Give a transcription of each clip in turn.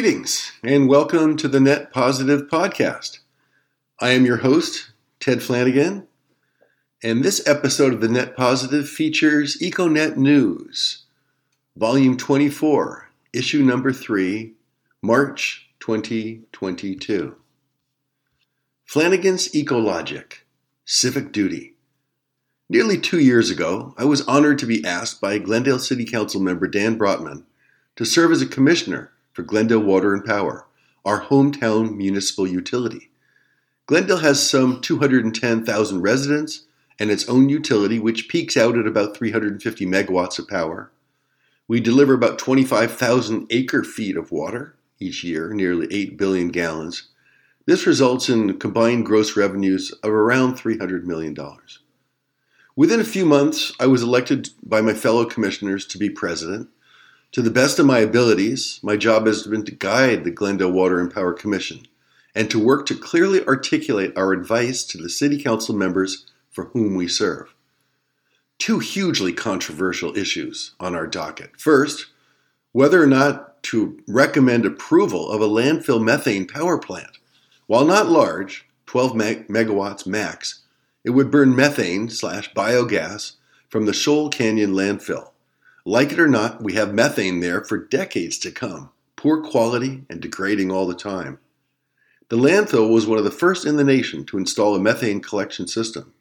Greetings and welcome to the Net Positive Podcast. I am your host, Ted Flanigan, and this episode of the Net Positive features EcoNet News, Volume 24, Issue Number 3, March 2022. Flanigan's Ecologic Civic Duty. Nearly two years ago, I was honored to be asked by Glendale City Council member Dan Brotman to serve as a commissioner for Glendale Water and Power, our hometown municipal utility. Glendale has some 210,000 residents and its own utility, which peaks out at about 350 megawatts of power. We deliver about 25,000 acre feet of water each year, nearly 8 billion gallons. This results in combined gross revenues of around $300 million. Within a few months, I was elected by my fellow commissioners to be president. To the best of my abilities, my job has been to guide the Glendale Water and Power Commission and to work to clearly articulate our advice to the City Council members for whom we serve. Two hugely controversial issues on our docket. First, whether or not to recommend approval of a landfill methane power plant. While not large, 12 meg- megawatts max, it would burn methane slash biogas from the Scholl Canyon landfill. Like it or not, we have methane there for decades to come, poor quality and degrading all the time. The landfill was one of the first in the nation to install a methane collection system.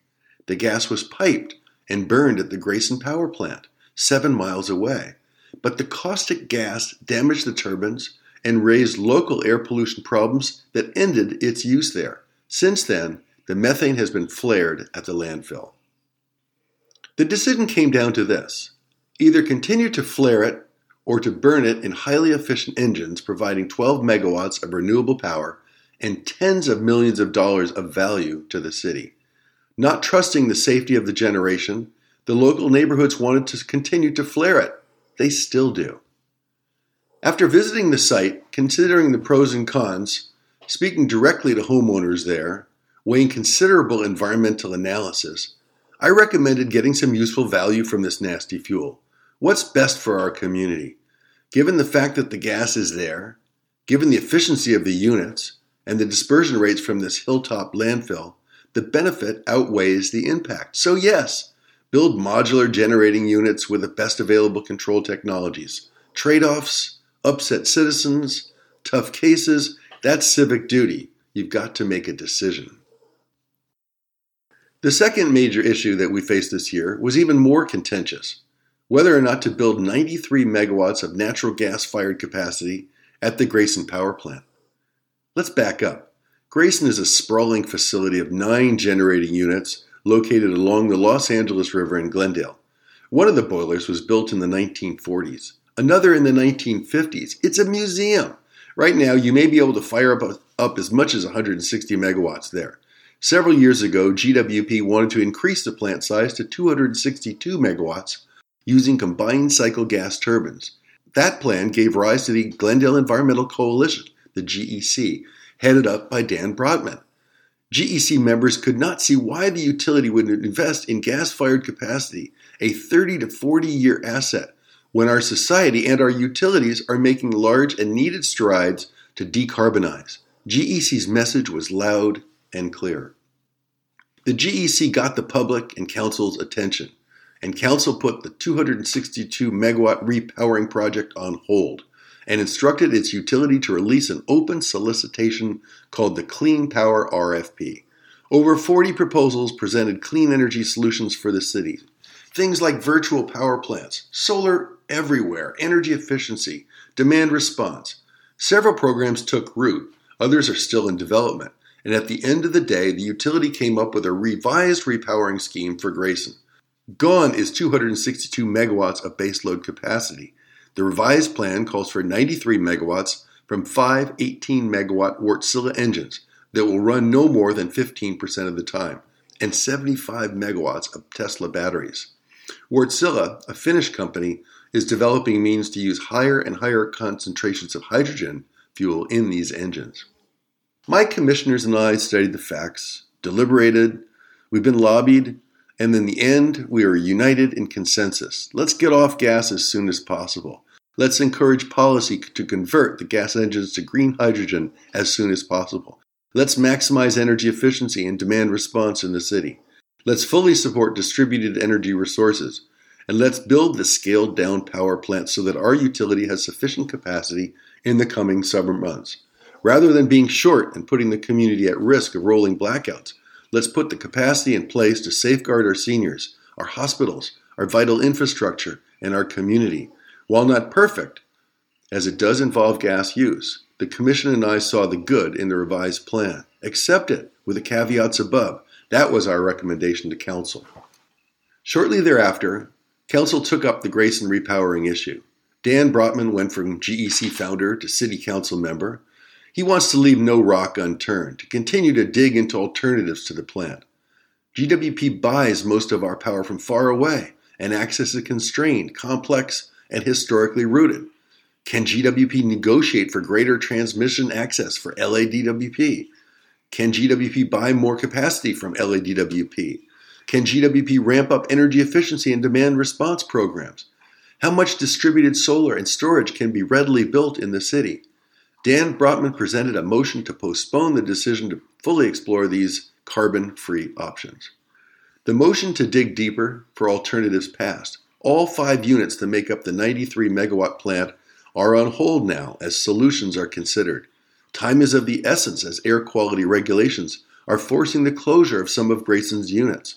The gas was piped and burned at the Grayson Power Plant, seven miles away. But the caustic gas damaged the turbines and raised local air pollution problems that ended its use there. Since then, the methane has been flared at the landfill. The decision came down to this either continue to flare it or to burn it in highly efficient engines providing 12 megawatts of renewable power and tens of millions of dollars of value to the city. Not trusting the safety of the generation, the local neighborhoods wanted to continue to flare it. They still do. After visiting the site, considering the pros and cons, speaking directly to homeowners there, weighing considerable environmental analysis, I recommended getting some useful value from this nasty fuel. What's best for our community? Given the fact that the gas is there, given the efficiency of the units, and the dispersion rates from this hilltop landfill, the benefit outweighs the impact. So, yes, build modular generating units with the best available control technologies. Trade offs, upset citizens, tough cases, that's civic duty. You've got to make a decision. The second major issue that we faced this year was even more contentious whether or not to build 93 megawatts of natural gas fired capacity at the Grayson Power Plant. Let's back up. Grayson is a sprawling facility of nine generating units located along the Los Angeles River in Glendale. One of the boilers was built in the 1940s, another in the 1950s. It's a museum. Right now, you may be able to fire up, up as much as 160 megawatts there. Several years ago, GWP wanted to increase the plant size to 262 megawatts using combined cycle gas turbines. That plan gave rise to the Glendale Environmental Coalition, the GEC, headed up by Dan Brotman. GEC members could not see why the utility would invest in gas fired capacity, a 30 to 40 year asset, when our society and our utilities are making large and needed strides to decarbonize. GEC's message was loud and clear. The GEC got the public and council's attention and Council put the 262 megawatt repowering project on hold and instructed its utility to release an open solicitation called the Clean Power RFP. Over 40 proposals presented clean energy solutions for the city. Things like virtual power plants, solar everywhere, energy efficiency, demand response. Several programs took root, others are still in development. And at the end of the day, the utility came up with a revised repowering scheme for Grayson. Gone is 262 megawatts of baseload capacity. The revised plan calls for 93 megawatts from five 18 megawatt Wärtsilä engines that will run no more than 15% of the time, and 75 megawatts of Tesla batteries. Wärtsilä, a Finnish company, is developing means to use higher and higher concentrations of hydrogen fuel in these engines. My commissioners and I studied the facts, deliberated, we've been lobbied, and in the end, we are united in consensus. Let's get off gas as soon as possible. Let's encourage policy to convert the gas engines to green hydrogen as soon as possible. Let's maximize energy efficiency and demand response in the city. Let's fully support distributed energy resources. And let's build the scaled down power plant so that our utility has sufficient capacity in the coming summer months. Rather than being short and putting the community at risk of rolling blackouts, let's put the capacity in place to safeguard our seniors, our hospitals, our vital infrastructure, and our community. While not perfect, as it does involve gas use, the Commission and I saw the good in the revised plan. Accept it with the caveats above. That was our recommendation to Council. Shortly thereafter, Council took up the Grayson repowering issue. Dan Brotman went from GEC founder to City Council member. He wants to leave no rock unturned, to continue to dig into alternatives to the plant. GWP buys most of our power from far away, and access is constrained, complex, and historically rooted. Can GWP negotiate for greater transmission access for LADWP? Can GWP buy more capacity from LADWP? Can GWP ramp up energy efficiency and demand response programs? How much distributed solar and storage can be readily built in the city? Dan Brotman presented a motion to postpone the decision to fully explore these carbon free options. The motion to dig deeper for alternatives passed. All five units that make up the 93 megawatt plant are on hold now as solutions are considered. Time is of the essence as air quality regulations are forcing the closure of some of Grayson's units.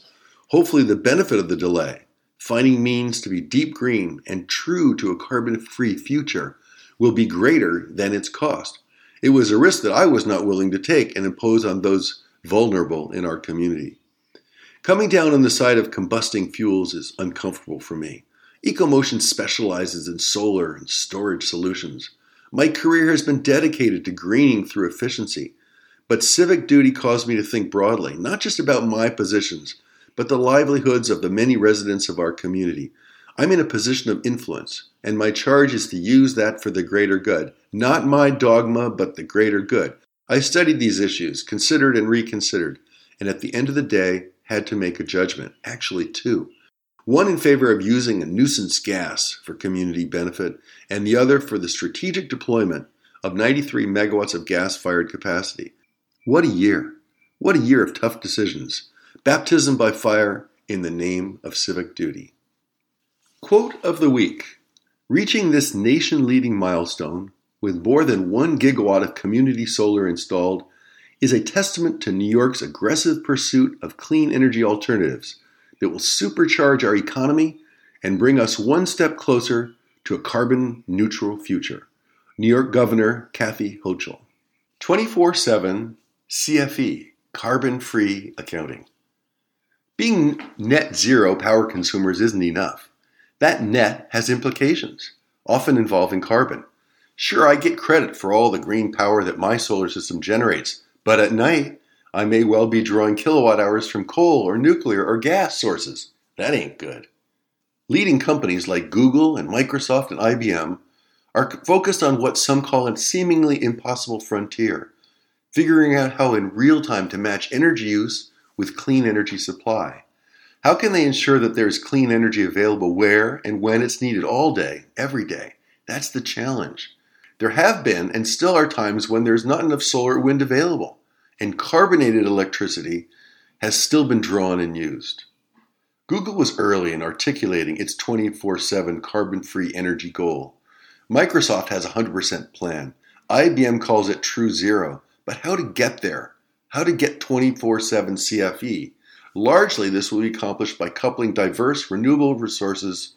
Hopefully, the benefit of the delay, finding means to be deep green and true to a carbon free future, will be greater than its cost. It was a risk that I was not willing to take and impose on those vulnerable in our community. Coming down on the side of combusting fuels is uncomfortable for me. EcoMotion specializes in solar and storage solutions. My career has been dedicated to greening through efficiency, but civic duty caused me to think broadly, not just about my positions, but the livelihoods of the many residents of our community I'm in a position of influence, and my charge is to use that for the greater good. Not my dogma, but the greater good. I studied these issues, considered and reconsidered, and at the end of the day, had to make a judgment. Actually, two. One in favor of using a nuisance gas for community benefit, and the other for the strategic deployment of 93 megawatts of gas fired capacity. What a year! What a year of tough decisions. Baptism by fire in the name of civic duty. Quote of the week Reaching this nation leading milestone, with more than one gigawatt of community solar installed, is a testament to New York's aggressive pursuit of clean energy alternatives that will supercharge our economy and bring us one step closer to a carbon neutral future. New York Governor Kathy Hochul. 24 7 CFE, carbon free accounting. Being net zero power consumers isn't enough. That net has implications, often involving carbon. Sure, I get credit for all the green power that my solar system generates, but at night, I may well be drawing kilowatt hours from coal or nuclear or gas sources. That ain't good. Leading companies like Google and Microsoft and IBM are focused on what some call a seemingly impossible frontier, figuring out how in real time to match energy use with clean energy supply. How can they ensure that there is clean energy available where and when it's needed all day, every day? That's the challenge. There have been and still are times when there's not enough solar or wind available, and carbonated electricity has still been drawn and used. Google was early in articulating its 24 7 carbon free energy goal. Microsoft has a 100% plan. IBM calls it true zero. But how to get there? How to get 24 7 CFE? Largely, this will be accomplished by coupling diverse renewable resources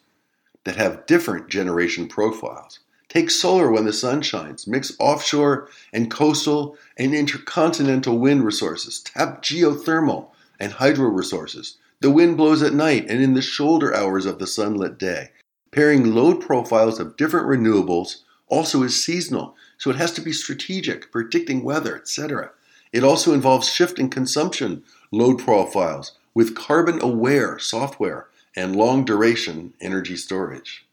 that have different generation profiles. Take solar when the sun shines, mix offshore and coastal and intercontinental wind resources, tap geothermal and hydro resources. The wind blows at night and in the shoulder hours of the sunlit day. Pairing load profiles of different renewables also is seasonal, so it has to be strategic, predicting weather, etc. It also involves shifting consumption load profiles with carbon aware software and long duration energy storage.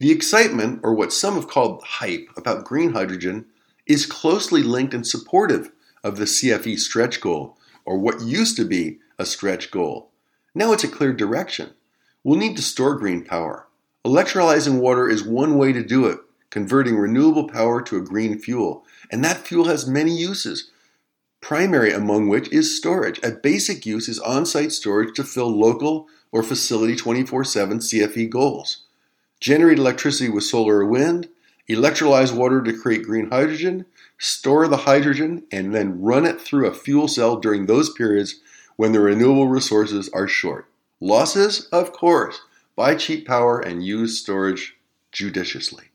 The excitement, or what some have called hype, about green hydrogen is closely linked and supportive of the CFE stretch goal, or what used to be a stretch goal. Now it's a clear direction. We'll need to store green power. Electrolyzing water is one way to do it, converting renewable power to a green fuel. And that fuel has many uses, primary among which is storage. A basic use is on site storage to fill local or facility 24 7 CFE goals. Generate electricity with solar or wind, electrolyze water to create green hydrogen, store the hydrogen, and then run it through a fuel cell during those periods when the renewable resources are short. Losses? Of course. Buy cheap power and use storage judiciously.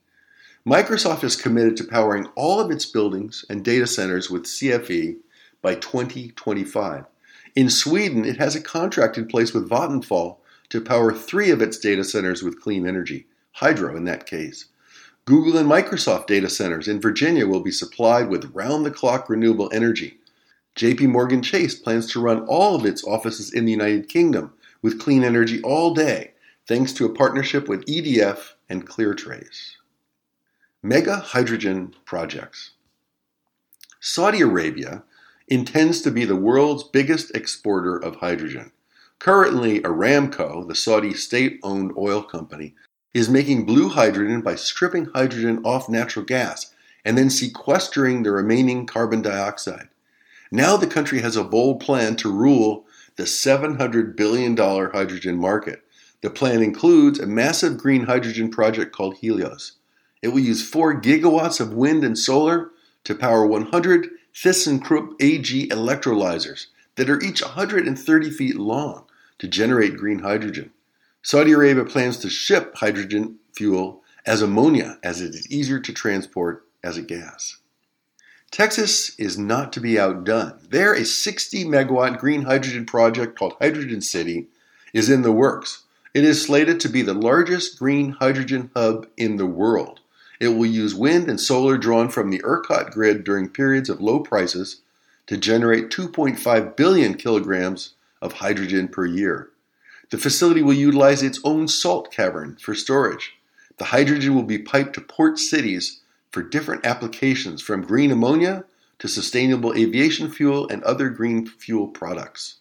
Microsoft is committed to powering all of its buildings and data centers with CFE by 2025. In Sweden, it has a contract in place with Vattenfall to power three of its data centers with clean energy, hydro in that case. Google and Microsoft data centers in Virginia will be supplied with round the clock renewable energy. JP Morgan Chase plans to run all of its offices in the United Kingdom with clean energy all day, thanks to a partnership with EDF and ClearTrace. Mega hydrogen projects. Saudi Arabia intends to be the world's biggest exporter of hydrogen. Currently, Aramco, the Saudi state owned oil company, is making blue hydrogen by stripping hydrogen off natural gas and then sequestering the remaining carbon dioxide. Now the country has a bold plan to rule the $700 billion hydrogen market. The plan includes a massive green hydrogen project called Helios. It will use 4 gigawatts of wind and solar to power 100 ThyssenKrupp AG electrolyzers that are each 130 feet long to generate green hydrogen. Saudi Arabia plans to ship hydrogen fuel as ammonia as it is easier to transport as a gas. Texas is not to be outdone. There, a 60 megawatt green hydrogen project called Hydrogen City is in the works. It is slated to be the largest green hydrogen hub in the world. It will use wind and solar drawn from the ERCOT grid during periods of low prices to generate 2.5 billion kilograms of hydrogen per year. The facility will utilize its own salt cavern for storage. The hydrogen will be piped to port cities for different applications from green ammonia to sustainable aviation fuel and other green fuel products.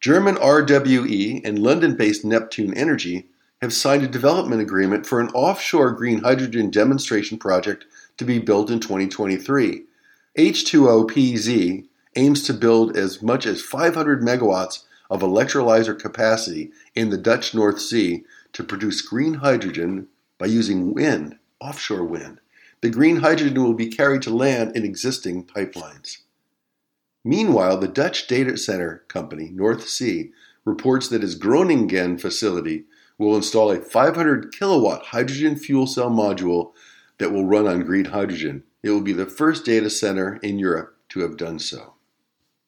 German RWE and London based Neptune Energy have signed a development agreement for an offshore green hydrogen demonstration project to be built in 2023. H2opZee aims to build as much as 500 megawatts of electrolyzer capacity in the Dutch NorthC to produce green hydrogen by using wind, offshore wind. The green hydrogen will be carried to land in existing pipelines. Meanwhile, the Dutch data center company, North Sea, reports that its Groningen facility will install a 500 kilowatt hydrogen fuel cell module that will run on green hydrogen. It will be the first data center in Europe to have done so.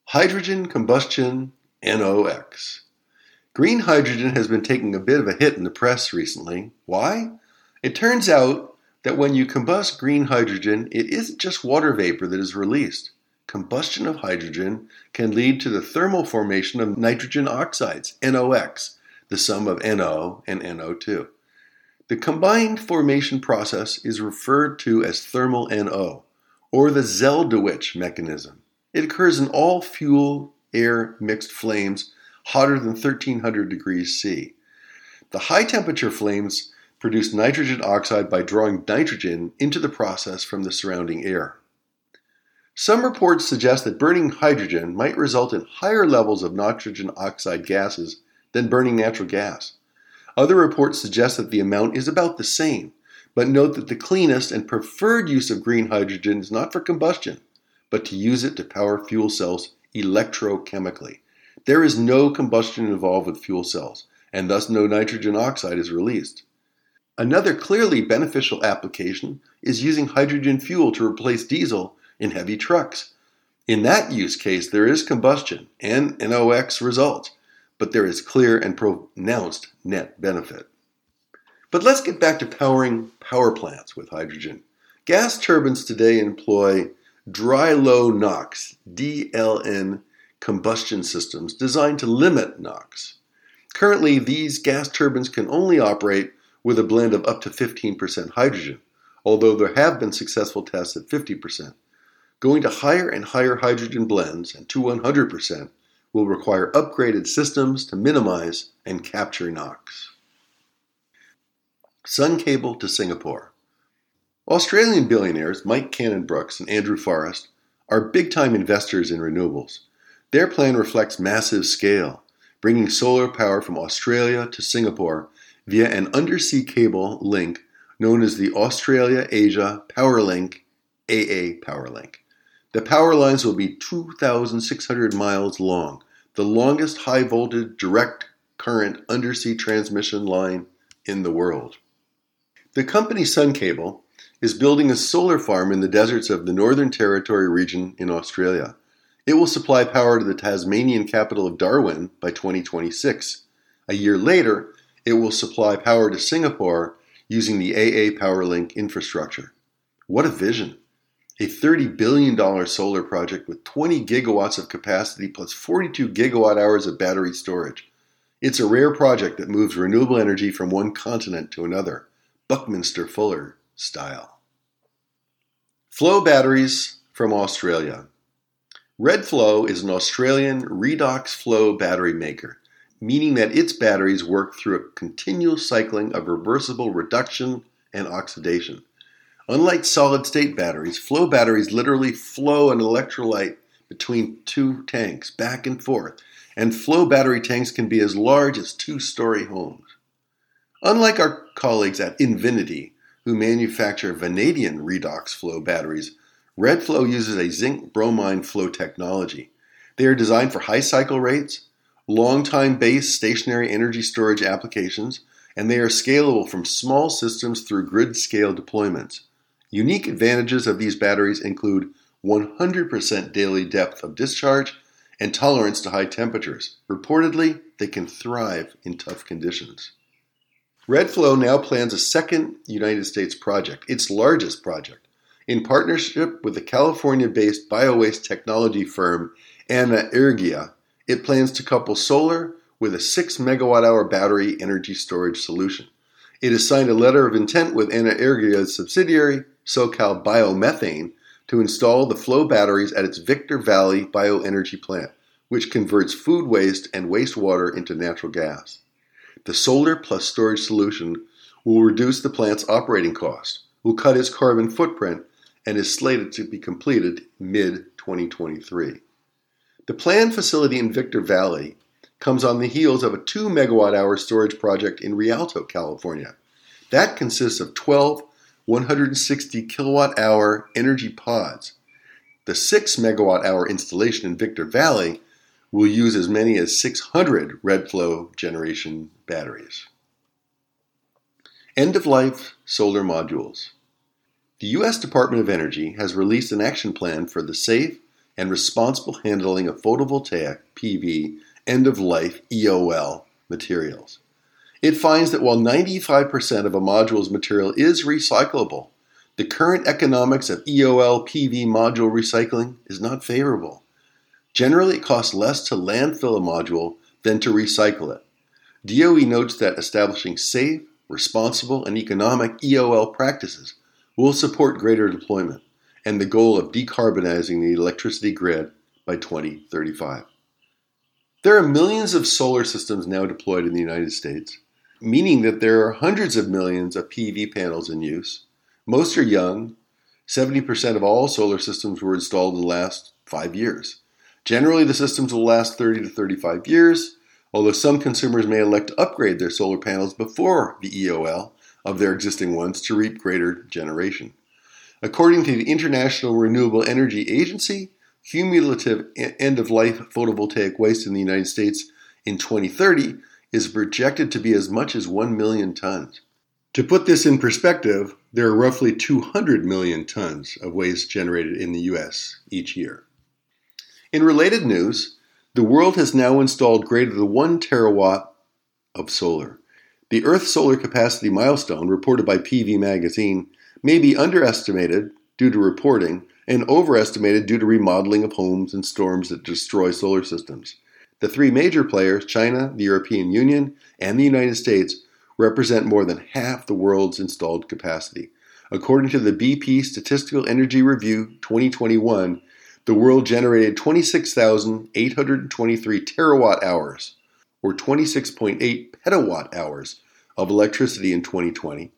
Hydrogen combustion NOx. Green hydrogen has been taking a bit of a hit in the press recently. Why? It turns out that when you combust green hydrogen, it isn't just water vapor that is released. Combustion of hydrogen can lead to the thermal formation of nitrogen oxides, NOx, the sum of NO and NO2. The combined formation process is referred to as thermal NO, or the Zeldovich mechanism. It occurs in all fuel air mixed flames hotter than 1300 degrees C. The high temperature flames produce nitrogen oxide by drawing nitrogen into the process from the surrounding air. Some reports suggest that burning hydrogen might result in higher levels of nitrogen oxide gases than burning natural gas. Other reports suggest that the amount is about the same, but note that the cleanest and preferred use of green hydrogen is not for combustion, but to use it to power fuel cells electrochemically. There is no combustion involved with fuel cells, and thus no nitrogen oxide is released. Another clearly beneficial application is using hydrogen fuel to replace diesel in heavy trucks. In that use case, there is combustion and NOx results, but there is clear and pronounced net benefit. But let's get back to powering power plants with hydrogen. Gas turbines today employ dry low NOx DLN combustion systems designed to limit NOx. Currently, these gas turbines can only operate with a blend of up to 15% hydrogen, although there have been successful tests at 50%. Going to higher and higher hydrogen blends and to 100% will require upgraded systems to minimize and capture NOx. Sun Cable to Singapore. Australian billionaires Mike Cannon-Brookes and Andrew Forrest are big time investors in renewables. Their plan reflects massive scale, bringing solar power from Australia to Singapore via an undersea cable link known as the Australia Asia Power Link, AA Power Link. The power lines will be 2,600 miles long, the longest high voltage direct current undersea transmission line in the world. The company Sun Cable is building a solar farm in the deserts of the Northern Territory region in Australia. It will supply power to the Tasmanian capital of Darwin by 2026. A year later, it will supply power to Singapore using the AA PowerLink infrastructure. What a vision! A $30 billion solar project with 20 gigawatts of capacity plus 42 gigawatt hours of battery storage. It's a rare project that moves renewable energy from one continent to another, Buckminster Fuller style. Flow batteries from Australia. Redflow is an Australian redox flow battery maker, meaning that its batteries work through a continual cycling of reversible reduction and oxidation. Unlike solid state batteries, flow batteries literally flow an electrolyte between two tanks back and forth and flow battery tanks can be as large as two story homes. Unlike our colleagues at Invinity, who manufacture vanadium redox flow batteries, Redflow uses a zinc bromine flow technology. They are designed for high cycle rates, long time based stationary energy storage applications, and they are scalable from small systems through grid scale deployments. Unique advantages of these batteries include 100% daily depth of discharge and tolerance to high temperatures. Reportedly, they can thrive in tough conditions. Redflow now plans a second United States project, its largest project, in partnership with the California based biowaste technology firm Anaergia. It plans to couple solar with a 6 megawatt hour battery energy storage solution. It has signed a letter of intent with Anaergia's subsidiary, SoCal Biomethane, to install the flow batteries at its Victor Valley bioenergy plant, which converts food waste and wastewater into natural gas. The solar plus storage solution will reduce the plant's operating costs, will cut its carbon footprint, and is slated to be completed mid 2023. The planned facility in Victor Valley comes on the heels of a 2 megawatt hour storage project in Rialto, California. That consists of 12 160 kilowatt hour energy pods. The 6 megawatt hour installation in Victor Valley will use as many as 600 Redflow generation batteries. End of life solar modules. The U.S. Department of Energy has released an action plan for the safe and responsible handling of photovoltaic PV end of life EOL materials. It finds that while 95% of a module's material is recyclable, the current economics of EOL PV module recycling is not favorable. Generally, it costs less to landfill a module than to recycle it. DOE notes that establishing safe, responsible, and economic EOL practices will support greater deployment and the goal of decarbonizing the electricity grid by 2035. There are millions of solar systems now deployed in the United States meaning that there are hundreds of millions of PV panels in use. Most are young. 70% of all solar systems were installed in the last five years. Generally, the systems will last 30 to 35 years, although some consumers may elect to upgrade their solar panels before the EOL of their existing ones to reap greater generation. According to the International Renewable Energy Agency, cumulative end of life photovoltaic waste in the United States in 2030 is projected to be as much as 1 million tons. To put this in perspective, there are roughly 200 million tons of waste generated in the US each year. In related news, the world has now installed greater than 1 terawatt of solar. The Earth solar capacity milestone reported by PV Magazine may be underestimated due to reporting and overestimated due to remodeling of homes and storms that destroy solar systems. The three major players, China, the European Union, and the United States, represent more than half the world's installed capacity. According to the BP Statistical Energy Review 2021, the world generated 26,823 terawatt hours, or 26.8 petawatt hours, of electricity in 2020,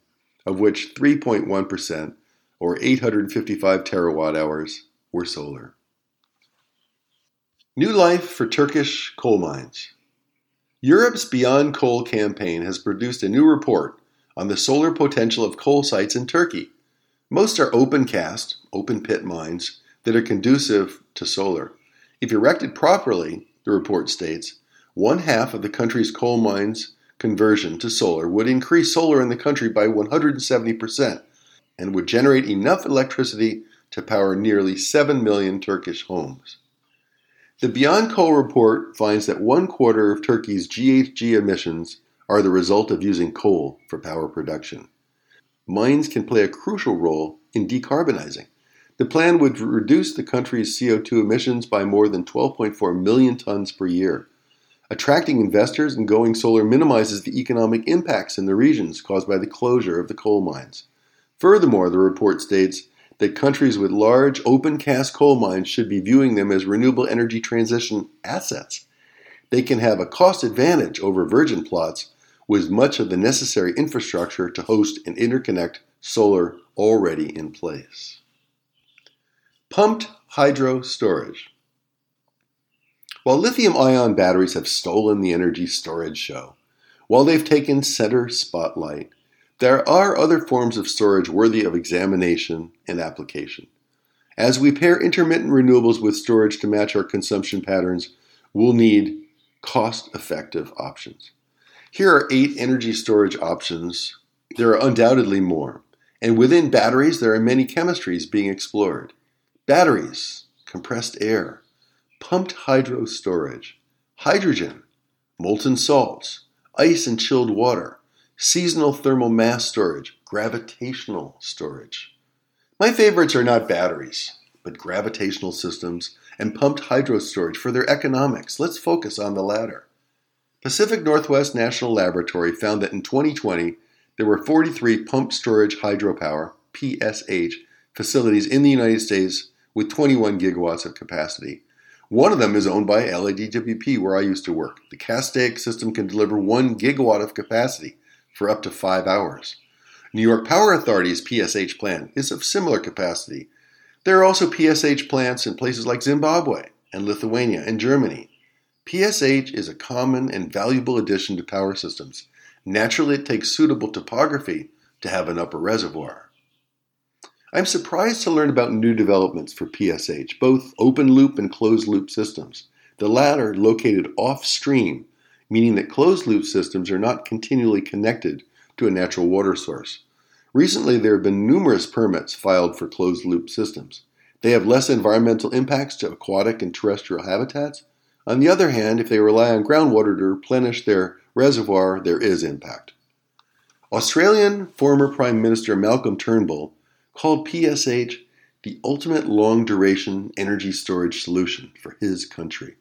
of which 3.1%, or 855 terawatt hours, were solar. New life for Turkish coal mines. Europe's Beyond Coal campaign has produced a new report on the solar potential of coal sites in Turkey. Most are open cast, open pit mines that are conducive to solar. If erected properly, the report states, one half of the country's coal mines conversion to solar would increase solar in the country by 170% and would generate enough electricity to power nearly 7 million Turkish homes. The Beyond Coal report finds that one quarter of Turkey's GHG emissions are the result of using coal for power production. Mines can play a crucial role in decarbonizing. The plan would reduce the country's CO2 emissions by more than 12.4 million tons per year. Attracting investors and going solar minimizes the economic impacts in the regions caused by the closure of the coal mines. Furthermore, the report states that countries with large open cast coal mines should be viewing them as renewable energy transition assets. They can have a cost advantage over virgin plots with much of the necessary infrastructure to host and interconnect solar already in place. Pumped hydro storage. While lithium ion batteries have stolen the energy storage show, while they've taken center spotlight, there are other forms of storage worthy of examination and application. As we pair intermittent renewables with storage to match our consumption patterns, we'll need cost effective options. Here are eight energy storage options. There are undoubtedly more. And within batteries, there are many chemistries being explored. Batteries, compressed air, pumped hydro storage, hydrogen, molten salts, ice and chilled water, seasonal thermal mass storage, gravitational storage. My favorites are not batteries, but gravitational systems and pumped hydro storage for their economics. Let's focus on the latter. Pacific Northwest National Laboratory found that in 2020 there were 43 pumped storage hydropower PSH facilities in the United States with 21 gigawatts of capacity. One of them is owned by LADWP, where I used to work. The Castaic system can deliver 1 gigawatt of capacity for up to five hours. New York Power Authority's PSH plant is of similar capacity. There are also PSH plants in places like Zimbabwe and Lithuania and Germany. PSH is a common and valuable addition to power systems. Naturally, it takes suitable topography to have an upper reservoir. I'm surprised to learn about new developments for PSH, both open loop and closed loop systems, the latter located off stream meaning that closed loop systems are not continually connected to a natural water source. Recently, there have been numerous permits filed for closed loop systems. They have less environmental impacts to aquatic and terrestrial habitats. On the other hand, if they rely on groundwater to replenish their reservoir, there is impact. Australian former Prime Minister Malcolm Turnbull called PSH the ultimate long duration energy storage solution for his country.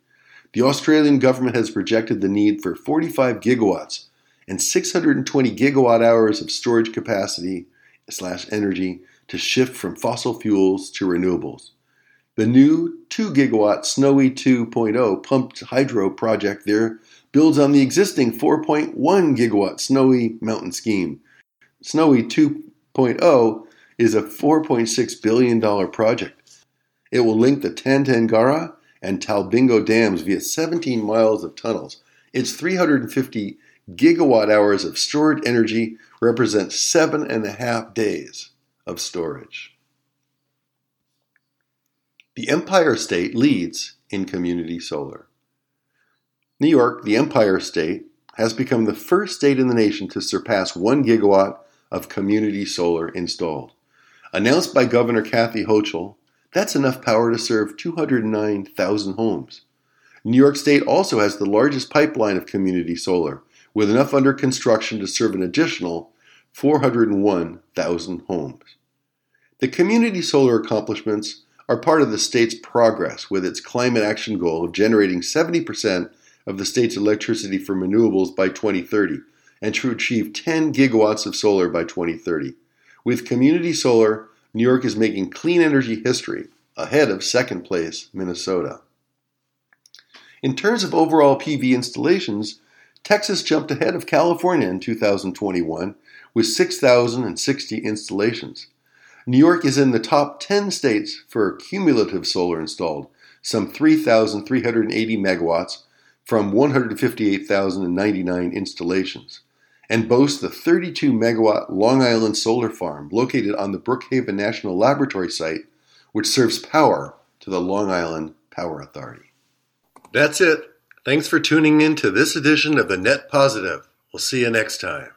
The Australian government has projected the need for 45 gigawatts and 620 gigawatt hours of storage capacity slash energy to shift from fossil fuels to renewables. The new 2 gigawatt Snowy 2.0 pumped hydro project there builds on the existing 4.1 gigawatt Snowy Mountain scheme. Snowy 2.0 is a $4.6 billion project. It will link the Tantangara and Talbingo dams via 17 miles of tunnels. Its 350 gigawatt hours of stored energy represents seven and a half days of storage. The Empire State leads in community solar. New York, the Empire State, has become the first state in the nation to surpass 1 gigawatt of community solar installed. Announced by Governor Kathy Hochul that's enough power to serve 209,000 homes. New York State also has the largest pipeline of community solar, with enough under construction to serve an additional 401,000 homes. The community solar accomplishments are part of the state's progress with its climate action goal of generating 70% of the state's electricity from renewables by 2030 and to achieve 10 gigawatts of solar by 2030. With community solar, New York is making clean energy history ahead of second place Minnesota. In terms of overall PV installations, Texas jumped ahead of California in 2021 with 6,060 installations. New York is in the top 10 states for cumulative solar installed, some 3,380 megawatts from 158,099 installations, and boasts the 32 megawatt Long Island solar farm located on the Brookhaven National Laboratory site, which serves power to the Long Island Power Authority. That's it. Thanks for tuning in to this edition of the Net Positive. We'll see you next time.